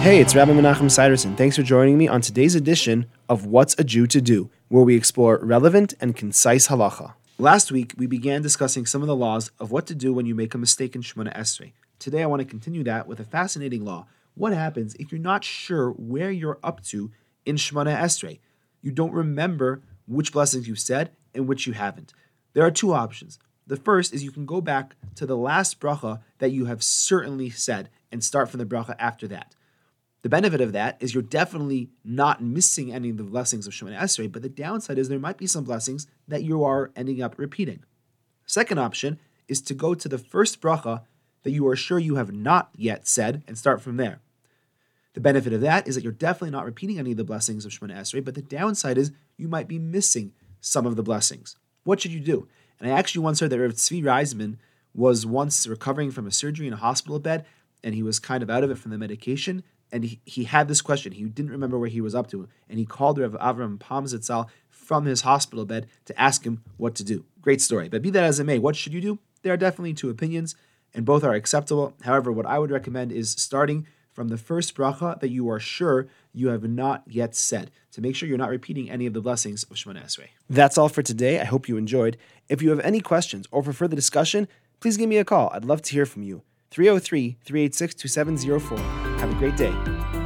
Hey, it's Rabbi Menachem Siderson. Thanks for joining me on today's edition of What's a Jew to Do, where we explore relevant and concise halacha. Last week, we began discussing some of the laws of what to do when you make a mistake in Shemona Esrei. Today, I want to continue that with a fascinating law. What happens if you're not sure where you're up to in Shemona Esrei? You don't remember which blessings you said and which you haven't. There are two options. The first is you can go back to the last bracha that you have certainly said and start from the bracha after that. The benefit of that is you're definitely not missing any of the blessings of Shemona Esrei, but the downside is there might be some blessings that you are ending up repeating. Second option is to go to the first bracha that you are sure you have not yet said and start from there. The benefit of that is that you're definitely not repeating any of the blessings of Shemona Esrei, but the downside is you might be missing some of the blessings. What should you do? And I actually once heard that Rav Tzvi Reisman was once recovering from a surgery in a hospital bed, and he was kind of out of it from the medication, and he, he had this question. He didn't remember where he was up to, and he called Rav Avram Pam zatzal from his hospital bed to ask him what to do. Great story. But be that as it may, what should you do? There are definitely two opinions, and both are acceptable. However, what I would recommend is starting from the first bracha that you are sure you have not yet said to make sure you're not repeating any of the blessings of Shemona Esrei. That's all for today. I hope you enjoyed. If you have any questions or for further discussion, please give me a call. I'd love to hear from you. 303 386 2704. Have a great day.